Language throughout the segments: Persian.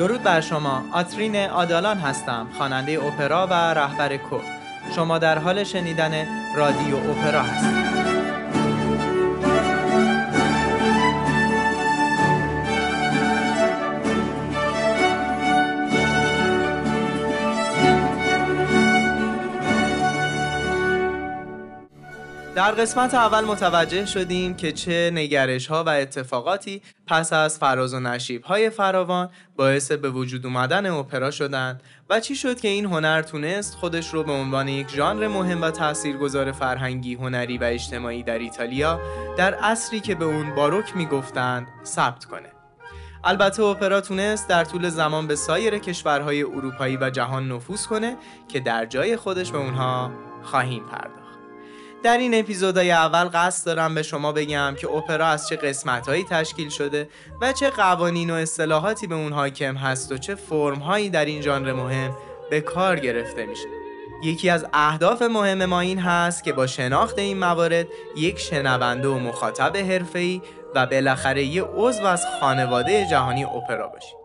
درود بر شما. آترین آدالان هستم. خواننده اپرا و رهبر کور. شما در حال شنیدن رادیو اپرا هستید. در قسمت اول متوجه شدیم که چه نگرش ها و اتفاقاتی پس از فراز و نشیب های فراوان باعث به وجود اومدن اپرا شدند و چی شد که این هنر تونست خودش رو به عنوان یک ژانر مهم و تاثیرگذار فرهنگی، هنری و اجتماعی در ایتالیا در عصری که به اون باروک می‌گفتند ثبت کنه. البته اپرا تونست در طول زمان به سایر کشورهای اروپایی و جهان نفوذ کنه که در جای خودش به اونها خواهیم پرداخت. در این اپیزودهای اول قصد دارم به شما بگم که اپرا از چه قسمتهایی تشکیل شده و چه قوانین و اصطلاحاتی به اون حاکم هست و چه فرمهایی در این ژانر مهم به کار گرفته میشه. یکی از اهداف مهم ما این هست که با شناخت این موارد یک شنونده و مخاطب حرفه‌ای و بالاخره یه عضو از خانواده جهانی اپرا باشیم.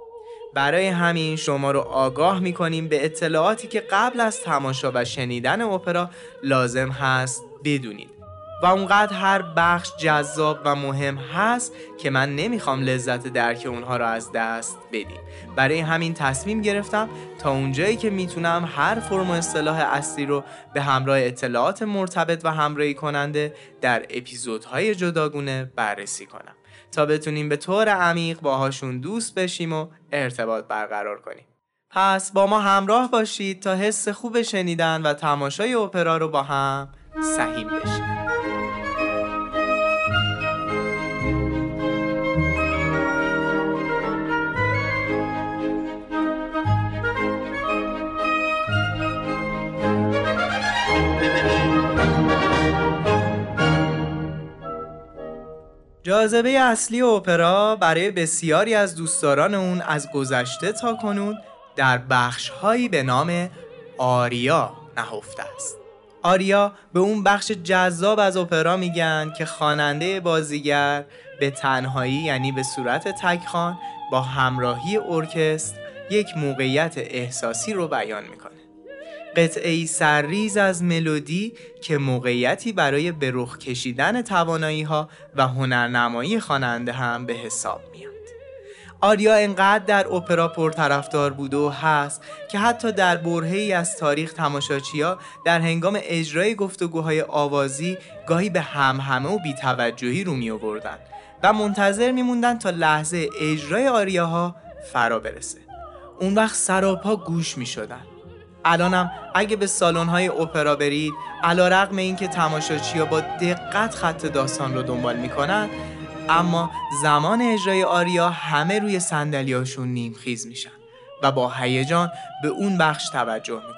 برای همین شما رو آگاه می‌کنیم به اطلاعاتی که قبل از تماشا و شنیدن اپرا لازم هست بدونید. و اونقدر هر بخش جذاب و مهم هست که من نمی‌خوام لذت درک اونها رو از دست بدیم. برای همین تصمیم گرفتم تا اونجایی که می‌تونم هر فرم و اصطلاح اصلی رو به همراه اطلاعات مرتبط و همراهی کننده در اپیزودهای جداگونه بررسی کنم. تا بتونیم به طور عمیق باهاشون دوست بشیم و ارتباط برقرار کنیم. پس با ما همراه باشید تا حس خوب شنیدن و تماشای اپرا رو با هم سهیم بشیم جاذبه اصلی اپرا برای بسیاری از دوستداران اون از گذشته تا کنون در بخشهایی به نام آریا نهفته است. آریا به اون بخش جذاب از اپرا میگن که خواننده بازیگر به تنهایی یعنی به صورت تکخان با همراهی ارکستر یک موقعیت احساسی رو بیان می‌کنه. قطعه سرریز از ملودی که موقعیتی برای به رخ کشیدن توانایی ها و هنرنمایی خواننده هم به حساب میاد. آریا انقدر در اپرا پرطرفدار بوده و هست که حتی در برهی از تاریخ تماشاچیا در هنگام اجرای گفتگوهای آوازی گاهی به همهمه و بیتوجهی رو می آوردن و منتظر میموندن تا لحظه اجرای آریاها فرا برسه. اون وقت سراپا گوش می شدن الانم اگه به سالن های اپرا برید علا رقم این که تماشاچیا با دقت خط داستان رو دنبال می‌کنن اما زمان اجرای آریا همه روی صندلیاشون نیمخیز میشن و با هیجان به اون بخش توجه می‌کنن.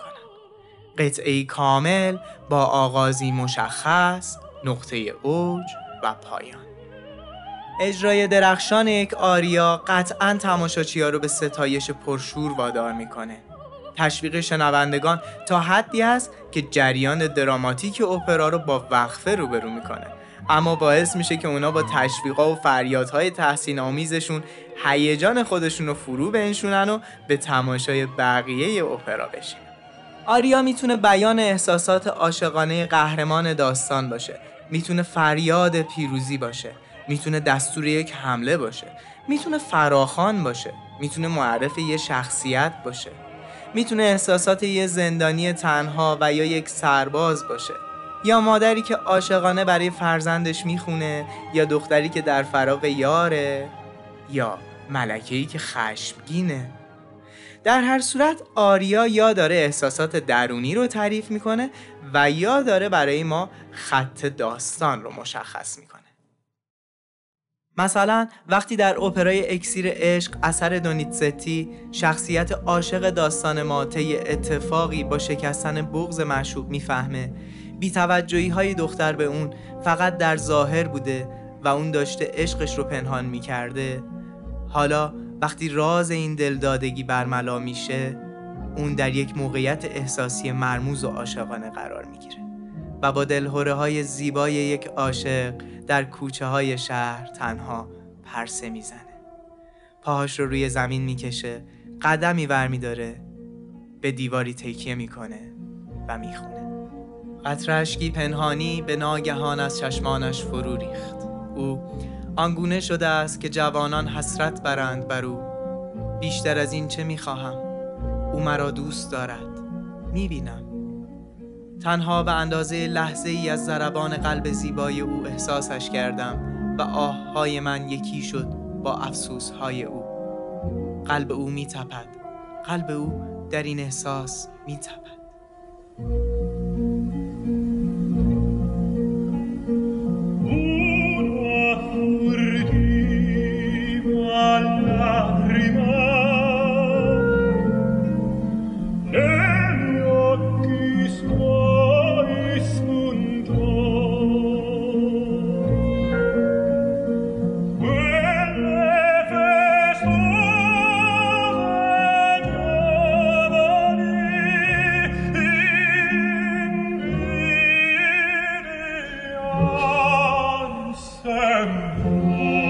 قطعه کامل با آغازی مشخص نقطه اوج و پایان. اجرای درخشان یک آریا قطعا تماشاچیها رو به ستایش پرشور وادار می‌کنه. تشویق شنوندگان تا حدی است که جریان دراماتیک اپرا رو با وقفه روبرو می‌کنه. اما باعث میشه که اونا با تشویقا و فریادهای تحسین آمیزشون هیجان خودشون رو فرو بنشونن و به تماشای بقیه اپرا بشین آریا می‌تونه بیان احساسات عاشقانه قهرمان داستان باشه. می‌تونه فریاد پیروزی باشه. می‌تونه دستور یک حمله باشه. می‌تونه فراخان باشه. می‌تونه معرف یه شخصیت باشه. می‌تونه احساسات یه زندانی تنها و یا یک سرباز باشه. یا مادری که عاشقانه برای فرزندش می‌خونه یا دختری که در فراغ یاره یا ملکه‌ای که خشمگینه. در هر صورت آریا یا داره احساسات درونی رو تعریف می‌کنه و یا داره برای ما خط داستان رو مشخص می‌کنه. مثلا وقتی در اپرای اکسیر عشق اثر دونیتزتی شخصیت عاشق داستان ما طی اتفاقی با شکستن بغز معشوق می‌فهمه بیتوجهی های دختر به اون فقط در ظاهر بوده و اون داشته عشقش رو پنهان می‌کرده. حالا وقتی راز این دلدادگی برملا میشه اون در یک موقعیت احساسی مرموز و عاشقانه قرار می‌گیره و با دلهوره های زیبای یک عاشق در کوچه های شهر تنها پرسه می‌زنه. پاهاش رو روی زمین می‌کشه قدمی ور داره به دیواری تکیه می‌کنه و می‌خونه. قطرشکی پنهانی به ناگهان از چشمانش فرو ریخت. او آنگونه شده است که جوانان حسرت برند بر او. بیشتر از این چه می‌خواهم؟ او مرا دوست دارد. می‌بینم. تنها به اندازه لحظه ای از ضربان قلب زیبای او احساسش کردم و آه های من یکی شد با افسوس های او. قلب او میتپد. قلب او در این احساس میتپد. and more.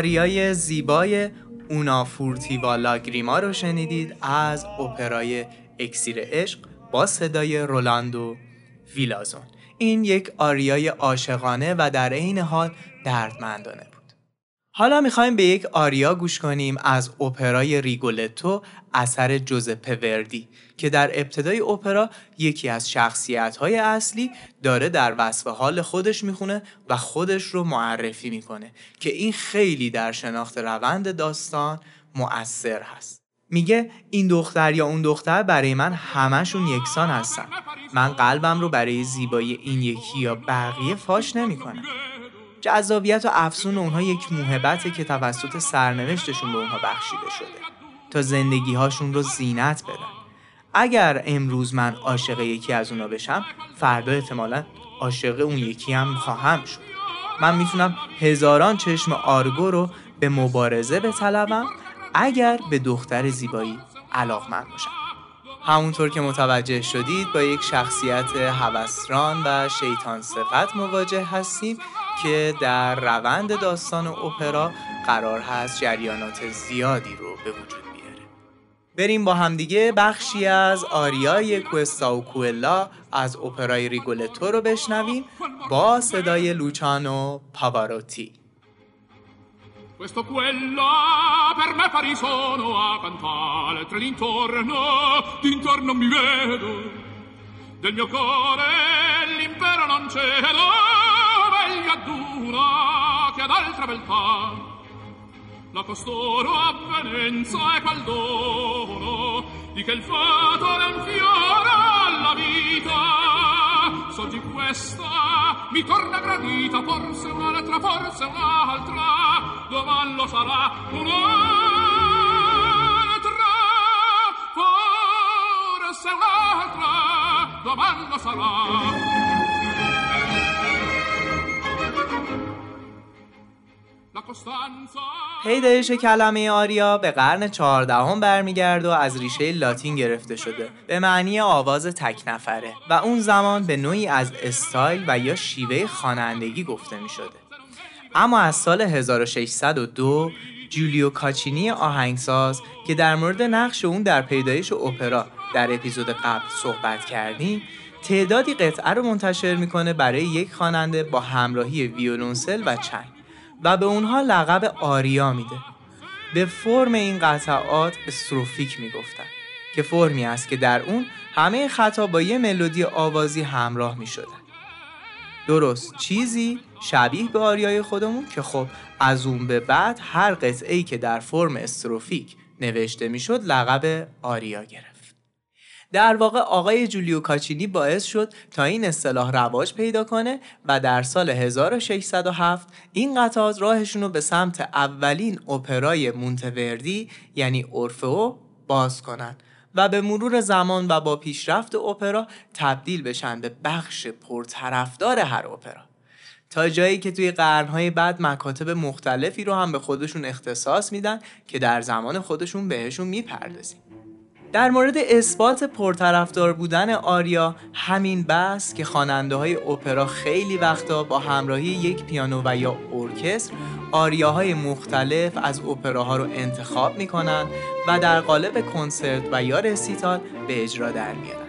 آریای زیبای اونا فورتیوا لاگریما رو شنیدید از اپرای اکسیر عشق با صدای رولاندو ویلازون. این یک آریای عاشقانه و در عین حال دردمندانه بود. حالا می‌خوایم به یک آریا گوش کنیم از اپرای ریگولتو اثر جوزپه وردی که در ابتدای اپرا یکی از شخصیت های اصلی داره در وصف حال خودش می‌خونه و خودش رو معرفی می‌کنه که این خیلی در شناخت روند داستان مؤثر هست. میگه این دختر یا اون دختر برای من همشون یکسان هستن. من قلبم رو برای زیبایی این یکی یا بقیه فاش نمی‌کنم. جذابیت و افسون اونها یک موهبته که توسط سرنوشتشون به اونها بخشیده شده. تا زندگی هاشون رو زینت بدن. اگر امروز من عاشق یکی از اونا بشم فردا احتمالا عاشق اون یکی هم خواهم شد. من می‌تونم هزاران چشم آرگو رو به مبارزه بطلبم اگر به دختر زیبایی علاقمند باشم. همونطور که متوجه شدید با یک شخصیت هوسران و شیطان صفت مواجه هستیم که در روند داستان اپرا قرار هست جریانات زیادی رو به وجود بریم با همدیگه بخشی از آریای کوستاو کوئلا از اپرای ریگولتو رو بشنویم با صدای لوچانو پاواروتی Questo quella per me pari sono a cantare tra l'intorno, d'intorno mi vedo, del mio cuore l'impero non cedo, meglio ad una che ad altra beltà. La costoro avvenenza e qual dono di che il fato l'infiora alla vita. Soggi questa mi torna gradita, forse un'altra, forse un'altra, doman lo sarà un'altra, forse un'altra, doman lo sarà. پیدایش کلمه آریا به قرن چهاردهم برمیگرده و از ریشه لاتین گرفته شده. به معنی آواز تک نفره. و اون زمان به نوعی از استایل و یا شیوه خوانندگی گفته می شده. اما از سال 1602 جولیو کاچینی آهنگساز که در مورد نقش اون در پیدایش اپرا در اپیزود قبل صحبت کردیم تعدادی قطعه رو منتشر می‌کنه برای یک خواننده با همراهی ویولونسل و چنگ. و به اونها لقب آریا میده به فرم این قطعات استروفیک می‌گفتن که فرمی است که در اون همه خطا با یه ملودی آوازی همراه می‌شدن درست چیزی شبیه به آریای خودمون که خب از اون به بعد هر قطعه ای که در فرم استروفیک نوشته می‌شد لقب آریا گرفت. در واقع آقای جولیو کاچینی باعث شد تا این اصطلاح رواج پیدا کنه و در سال 1607 این قطعات راهشون رو به سمت اولین اپرای مونتوردی یعنی اورفئو باز کنند و به مرور زمان و با پیشرفت اپرا تبدیل بشن به بخش پرطرفدار هر اپرا. تا جایی که توی قرنهای بعد مکاتب مختلفی رو هم به خودشون اختصاص میدن که در زمان خودشون بهشون می‌پردازیم. در مورد اثبات پرطرفدار بودن آریا همین بس که خواننده های اپرا خیلی وقتا با همراهی یک پیانو و یا ارکستر آریاهای مختلف از اپراها رو انتخاب می‌کنن و در قالب کنسرت و یا رسیتال به اجرا در میارن.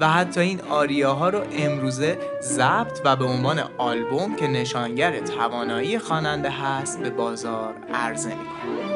و حتی این آریاها رو امروزه ضبط و به عنوان آلبوم که نشانگر توانایی خواننده هست به بازار عرضه می‌کنن.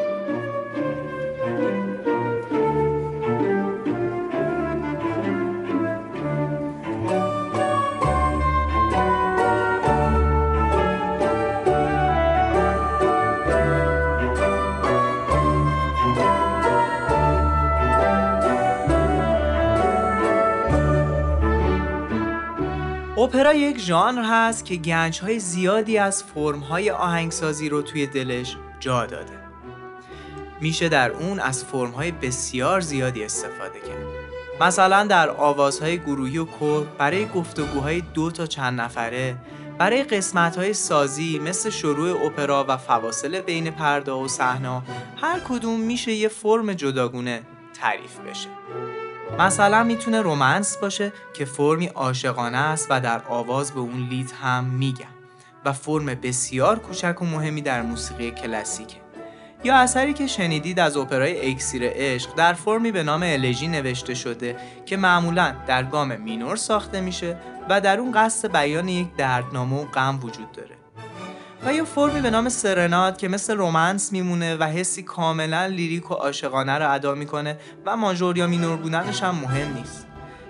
اپرا یک ژانر هست که گنج های زیادی از فرم های آهنگسازی رو توی دلش جا داده. میشه در اون از فرم های بسیار زیادی استفاده کرد. مثلا در آوازهای گروهی و کور برای گفتگوهای دو تا چند نفره برای قسمت های سازی مثل شروع اپرا و فواصل بین پرده و صحنه هر کدوم میشه یه فرم جداگونه تعریف بشه. مثلا می‌تونه romance باشه که فرمی عاشقانه است و در آواز به اون Lied هم میگن و فرم بسیار کوچک و مهمی در موسیقی کلاسیکه. یا اثری که شنیدید از اپرای اکسیر عشق در فرمی به نام élégie نوشته شده که معمولا در گام مینور ساخته میشه و در اون قصد بیان یک دردنامه و غم وجود داره. و یه فرمی به نام سرناد که مثل romance میمونه و حسی کاملا لیریک و عاشقانه رو ادا می‌کنه و ماژور یا مینور بودنش هم مهم نیست.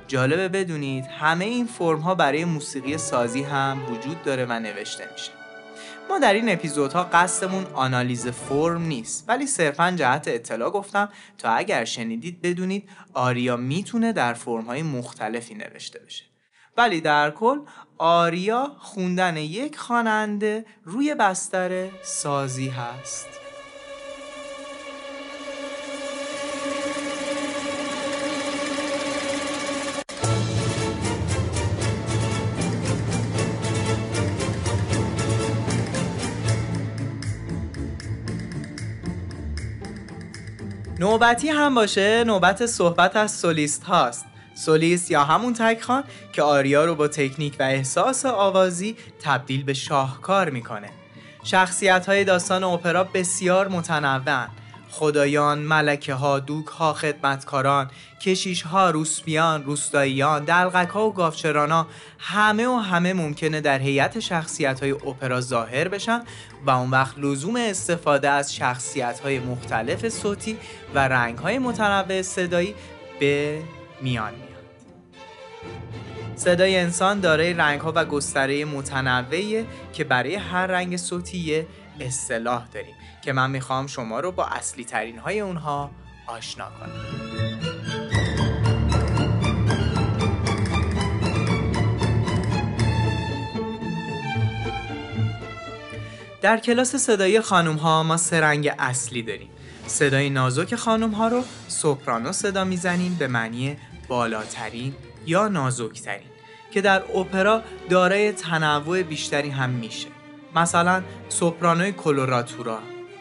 جالبه بدونید همه این فرم ها برای موسیقی سازی هم وجود داره و نوشته میشه. ما در این اپیزودها قصدمون آنالیز فرم نیست ولی صرفا جهت اطلاع گفتم تا اگر شنیدید بدونید آریا می‌تونه در فرم های مختلفی نوشته بشه. ولی در کل آریا خوندن یک خواننده روی بستر سازی هست. نوبتی هم باشه نوبت صحبت از سولیست هاست. سولیست یا همون تک خان که آریا رو با تکنیک و احساس آوازی تبدیل به شاهکار می‌کنه. شخصیت های داستان اپرا بسیار متنوعن. خدایان، ملکه ها، دوک ها، خدمتکاران، کشیش ها، روسپیان، روستاییان، دلغک ها و گافچرانا همه و همه ممکنه در هیئت شخصیت های اپرا ظاهر بشن و اون وقت لزوم استفاده از شخصیت های مختلف صوتی و رنگ های متنوع صدایی به میان صدای انسان دارای رنگها و گستره متنوعیه که برای هر رنگ صوتی اصطلاح داریم که من می‌خوام شما رو با اصلی ترین های اونها آشنا کنم. در کلاس صدای خانم ها ما سه رنگ اصلی داریم. صدای نازک خانم ها رو سوپرانو صدا می‌زنیم به معنی بالاترین یا نازکترین که در اپرا دارای تنوع بیشتری هم میشه. مثلا سوپرانوی کلوراتورا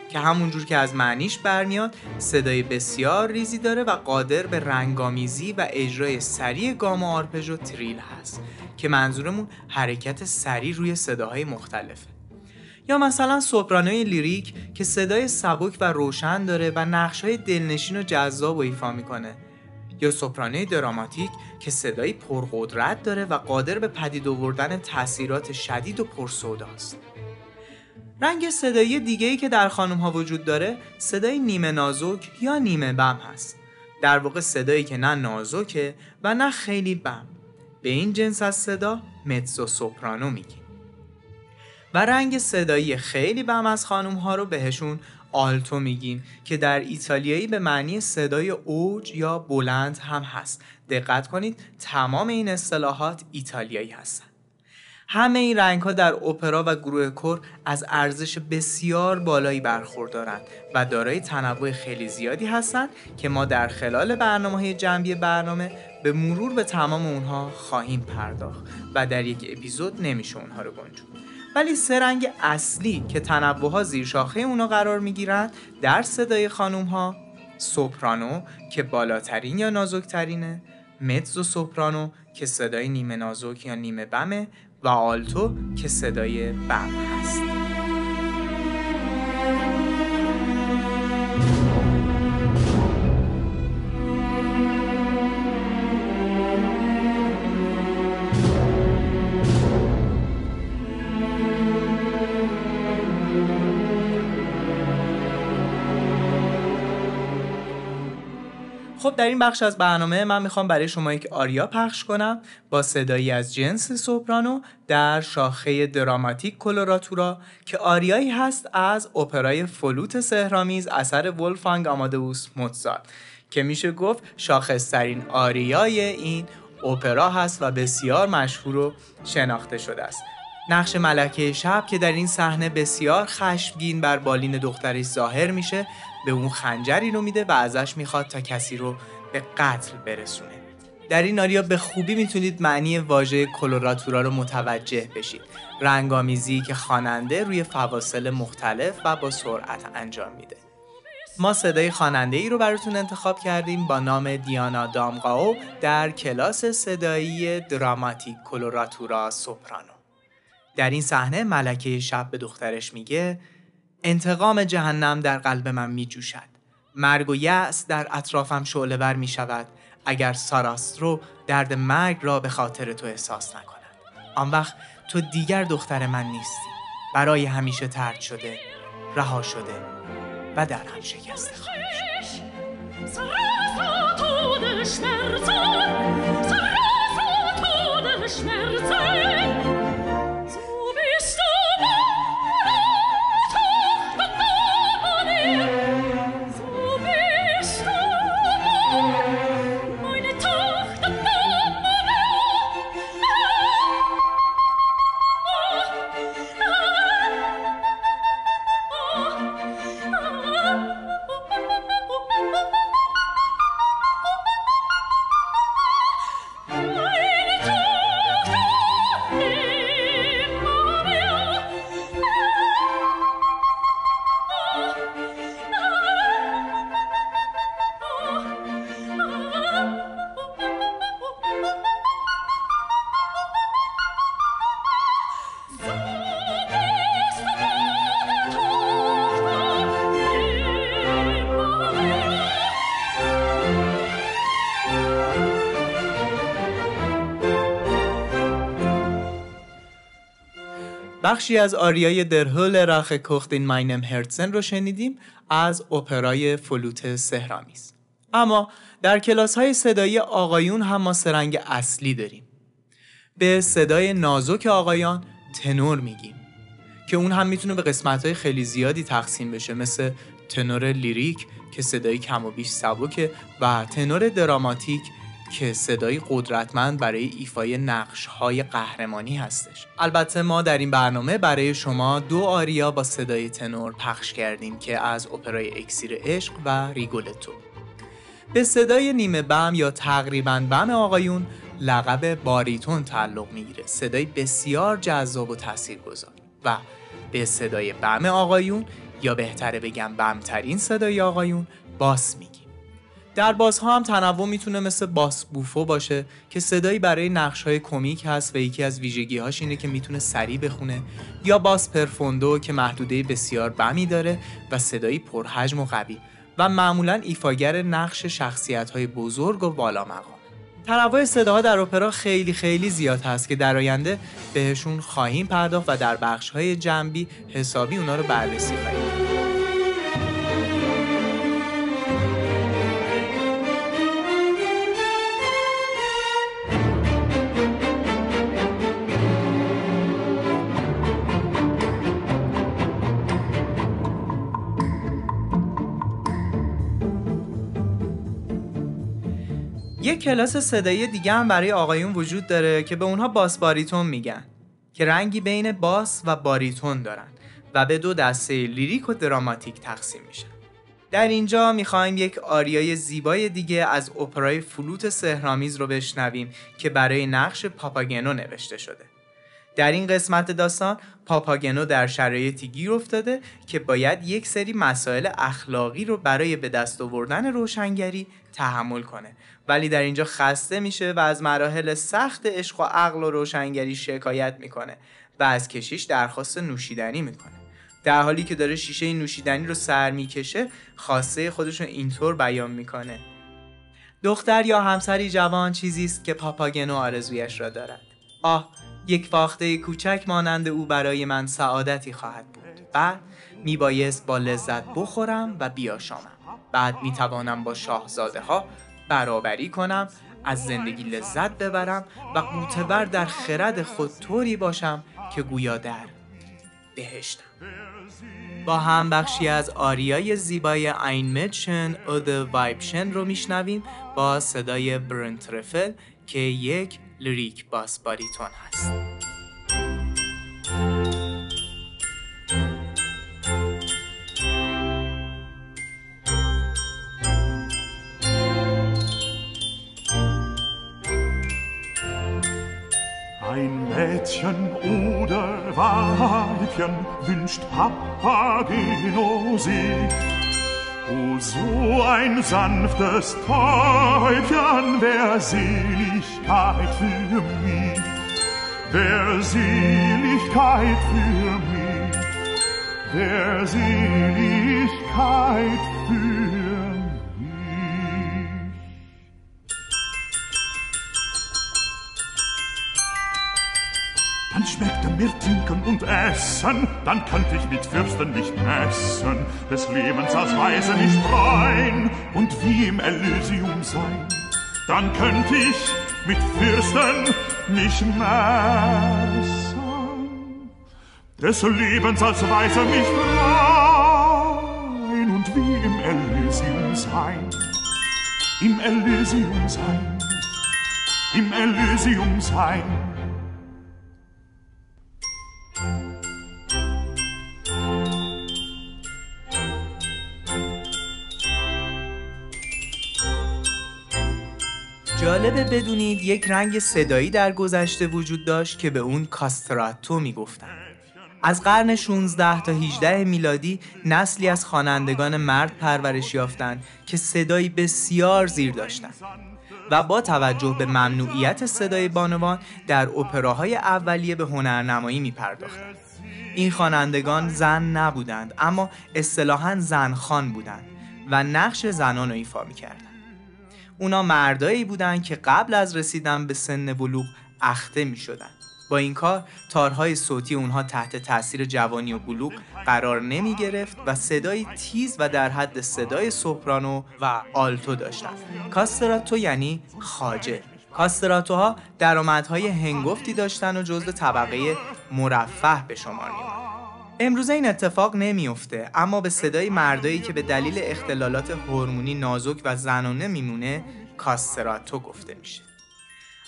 که همونجور که از معنیش برمیاد صدای بسیار ریزی داره و قادر به رنگامیزی و اجرای سریع گام و آرپژ و تریل هست که منظورمون حرکت سریع روی صداهای مختلفه. یا مثلا سوپرانوی لیریک که صدای سبک و روشن داره و نقشهای دلنشین و جذاب و ایفا می‌کنه. یا سوپرانوی دراماتیک که صدایی پرقدرت داره و قادر به پدید آوردن تاثیرات شدید و پرسوداست. رنگ صدایی دیگه‌ای که در خانم ها وجود داره صدای نیمه نازک یا نیمه بم هست. در واقع صدایی که نه نازکه و نه خیلی بم. به این جنس از صدا متزو سوپرانو میگیم. و رنگ صدایی خیلی بم از خانوم ها رو بهشون آلتو میگیم که در ایتالیایی به معنی صدای اوج یا بلند هم هست. دقت کنید تمام این اصطلاحات ایتالیایی هستن. همه این رنگ ها در اپرا و گروه کور از ارزش بسیار بالایی برخوردارند و دارای تنوع خیلی زیادی هستند که ما در خلال برنامه جنبی برنامه به مرور به تمام اونها خواهیم پرداخت و در یک اپیزود نمیشه اونها رو گنجون. ولی سه رنگ اصلی که تنوع ها زیر شاخه اونا قرار می‌گیرند در صدای خانوم ها سوپرانو که بالاترین یا نازکترینه. متزو سوپرانو که صدای نیمه نازک یا نیمه بمه و آلتو که صدای بم هست. خب در این بخش از برنامه من می‌خوام برای شما یک آریا پخش کنم با صدایی از جنس سوپرانو در شاخه دراماتیک کلوراتورا که آریایی هست از اپرای فلوت سهرامیز اثر ولفانگ آمادوس موتزارت که میشه گفت شاخصترین آریای این اپرا هست و بسیار مشهور و شناخته شده است. نقش ملکه شب که در این صحنه بسیار خشمگین بر بالین دخترش ظاهر میشه به اون خنجری رو میده و ازش می‌خواد تا کسی رو به قتل برسونه. در این آریا به خوبی می‌تونید معنی واژه کلوراتورا رو متوجه بشید. رنگامیزی که خواننده روی فواصل مختلف و با سرعت انجام میده. ما صدای خواننده ای رو براتون انتخاب کردیم با نام دیانا دامقاو در کلاس صدایی دراماتیک کلوراتورا سوپرانو. در این صحنه ملکه شب به دخترش میگه انتقام جهنم در قلب من می جوشد. مرگ و یأس در اطرافم شعله بر می شود اگر ساراسترو درد مرگ را به خاطر تو احساس نکند. آن وقت تو دیگر دختر من نیستی. برای همیشه ترد شده، رها شده و در هم شکسته خواهی بخشی از آریای Der Hölle Rache kocht in meinem Herzen رو شنیدیم از اپرای فلوت سحرآمیز. اما در کلاس های صدایی آقایون هم ما سه رنگ اصلی داریم. به صدای نازک آقایان تنور میگیم که اون هم می‌تونه به قسمت های خیلی زیادی تقسیم بشه مثل تنور لیریک که صدای کم و بیش سبکه و تنور دراماتیک که صدای قدرتمند برای ایفای نقش های قهرمانی هستش. البته ما در این برنامه برای شما دو آریا با صدای تنور پخش کردیم که از اپرای اکسیر عشق و ریگولتو به صدای نیمه بم یا تقریبا بم آقایون لقب باریتون تعلق می‌گیره. صدای بسیار جذاب و تاثیرگذار. و به صدای بم آقایون یا بهتره بگم بمترین صدای آقایون باس میگیم. در بازها هم تنوع می‌تونه مثل باس بوفو باشه که صدایی برای نقش های کمیک هست و یکی از ویژگی هاش اینه که می‌تونه سریع بخونه یا باس پرفوندو که محدوده بسیار بمی داره و صدایی پرحجم و قوی و معمولا ایفاگر نقش شخصیت های بزرگ و بالا مقام. تنوع صداها در اپرا خیلی خیلی زیاد هست که در آینده بهشون خواهیم پرداخت و در بخش های جنبی حسابی اونا رو بررسی خواهیم کلاس صدایی دیگه هم برای آقایون وجود داره که به اونها باس باریتون میگن که رنگی بین باس و باریتون دارن و به دو دسته لیریک و دراماتیک تقسیم میشن. در اینجا می‌خوایم یک آریای زیبای دیگه از اپرای فلوت سحرآمیز رو بشنویم که برای نقش پاپاگنو نوشته شده. در این قسمت داستان پاپاگنو در شرایطی گیر افتاده که باید یک سری مسائل اخلاقی رو برای به دست آوردن روشنگری تحمل کنه. ولی در اینجا خسته میشه و از مراحل سخت عشق و عقل و روشنگری شکایت می‌کنه و از کشیش درخواست نوشیدنی می‌کنه. در حالی که داره شیشه نوشیدنی رو سر می‌کشه خواسته خودش رو اینطور بیان می‌کنه. دختر یا همسری جوان چیزی است که پاپاگنو آرزویش را دارد. آه یک فاخته کوچک مانند او برای من سعادتی خواهد بود. بعد میبایست با لذت بخورم و بیاشامم بعد می‌توانم با شاهزاده ها برابری کنم از زندگی لذت ببرم و قوتور در خرد خود طوری باشم که گویا در بهشتم. با هم بخشی از آریای زیبای این مدشن او وایبشن رو میشنویم با صدای برنترفل که یک لیریک باس باریتون هست. Mädchen oder Weibchen wünscht Papageno sie. O so ein sanftes Täubchen, wär Seligkeit für mich, wär Seligkeit für mich, wär Seligkeit für Dann mir Trinken und Essen, dann könnte ich mit Fürsten nicht messen, des Lebens als Weise mich freuen und wie im Elysium sein. Dann könnte ich mit Fürsten nicht messen, des Lebens als Weise mich freuen und wie im Elysium sein. Im Elysium sein, im Elysium sein. جالبه بدونید یک رنگ صدایی در گذشته وجود داشت که به اون کاستراتو می‌گفتن از قرن 16 تا 18 میلادی نسلی از خوانندگان مرد پرورش یافتند که صدایی بسیار زیر داشتند و با توجه به ممنوعیت صدای بانوان در اپراهای اولیه به هنرنمایی می پرداختند. این خوانندگان زن نبودند اما اصطلاحا زنخان بودند و نقش زنان رو ایفا می کردند. اونا مردایی بودند که قبل از رسیدن به سن بلوغ اخته می شدن. با این کار تارهای صوتی اونها تحت تاثیر جوانی و بلوغ قرار نمی گرفت و صدای تیز و در حد صدای سوپرانو و آلتو داشتند. کاستراتو یعنی خاجه. کاستراتوها درآمدهای هنگفتی داشتن و جزو طبقه مرفه به شمار می امروزه این اتفاق نمیافته اما به صدای مردایی که به دلیل اختلالات هورمونی نازک و زنانه میمونه کاستراتو گفته میشه.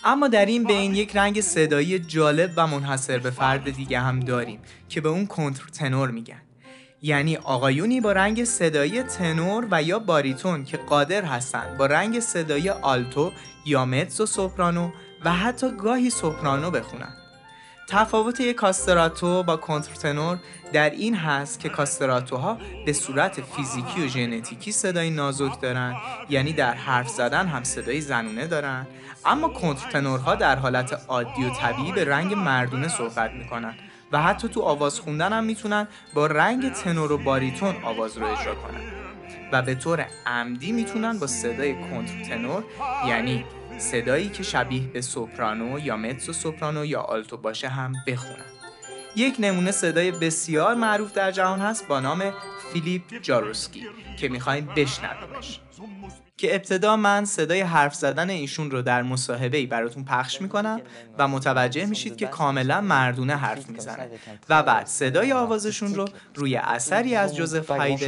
اما در این بین یک رنگ صدایی جالب و منحصر به فرد دیگه هم داریم که به اون کنترتنور میگن. یعنی آقایونی با رنگ صدایی تنور و یا باریتون که قادر هستند با رنگ صدایی آلتو یا متس و سوپرانو و حتی گاهی سوپرانو بخونن. تفاوت یک کاستراتو با کنترتنور در این هست که کاستراتوها به صورت فیزیکی و ژنتیکی صدای نازک دارن یعنی در حرف زدن هم صدای زنونه دارن. اما کنترتنورها در حالت عادی و طبیعی به رنگ مردونه صحبت می‌کنن و حتی تو آواز خوندن هم می‌تونن با رنگ تنور و باریتون آواز رو اجرا کنن. و به طور عمدی می‌تونن با صدای کنترتنور یعنی صدایی که شبیه به سوپرانو یا متسو سوپرانو یا آلتو باشه هم بخونن یک نمونه صدای بسیار معروف در جهان هست با نام فیلیپ جاروسکی که می‌خوایم بشنویمش. که ابتدا من صدای حرف زدن ایشون رو در مصاحبه ای براتون پخش می‌کنم و متوجه میشید که کاملا مردونه حرف می‌زنه. و بعد صدای آوازشون رو روی اثری از جوزف هایدن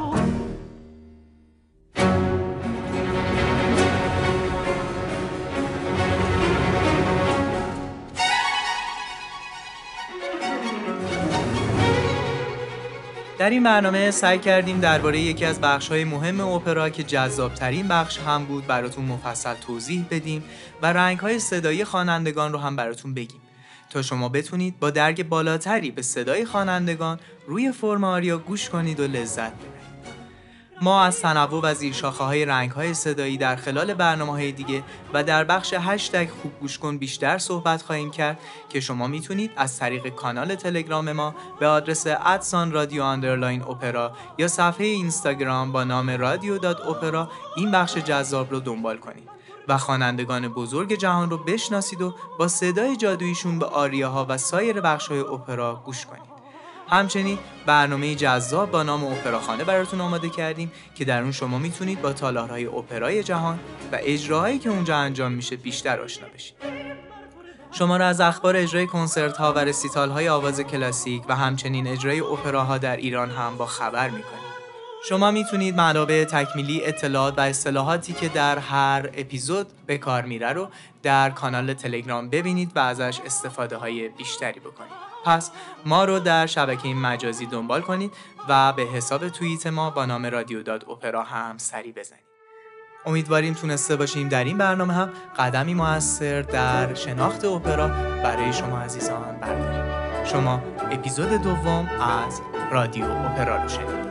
در این برنامه سعی کردیم درباره یکی از بخش‌های مهم اپرا که جذابترین بخش هم بود براتون مفصل توضیح بدیم و رنگ‌های صدایی خوانندگان رو هم براتون بگیم تا شما بتونید با درک بالاتری به صدای خوانندگان روی فرم آریا گوش کنید و لذت. ما از تنوع و زیرشاخه های رنگ های صدایی در خلال برنامه های دیگه و در بخش هشتگ خوب گوش کن بیشتر صحبت خواهیم کرد که شما می‌تونید از طریق کانال تلگرام ما به آدرس at sign رادیو underline اپرا یا صفحه اینستاگرام با نام رادیو dot اپرا این بخش جذاب رو دنبال کنید و خوانندگان بزرگ جهان رو بشناسید و با صدای جادوییشون به آریاها و سایر بخش‌های اپرا گوش کنید. همچنین برنامه جذاب با نام اپراخانه براتون آماده کردیم که در اون شما می‌تونید با تالارهای اپرای جهان و اجراهایی که اونجا انجام میشه بیشتر آشنا بشید. شما را از اخبار اجرای کنسرت ها و رسیتال های آواز کلاسیک و همچنین اجرای اپراها در ایران هم با خبر می‌کنید. شما می‌تونید منابع تکمیلی اطلاعات و اصطلاحاتی که در هر اپیزود به کار میره رو در کانال تلگرام ببینید و ازش استفاده های بیشتری بکنید. پس ما رو در شبکه مجازی دنبال کنید و به حساب توییت ما با نام رادیو داد اپرا هم سری بزنید. امیدواریم تونسته باشیم در این برنامه هم قدمی موثر در شناخت اپرا برای شما عزیزان برداریم. شما اپیزود دوم از رادیو اپرا رو شنید.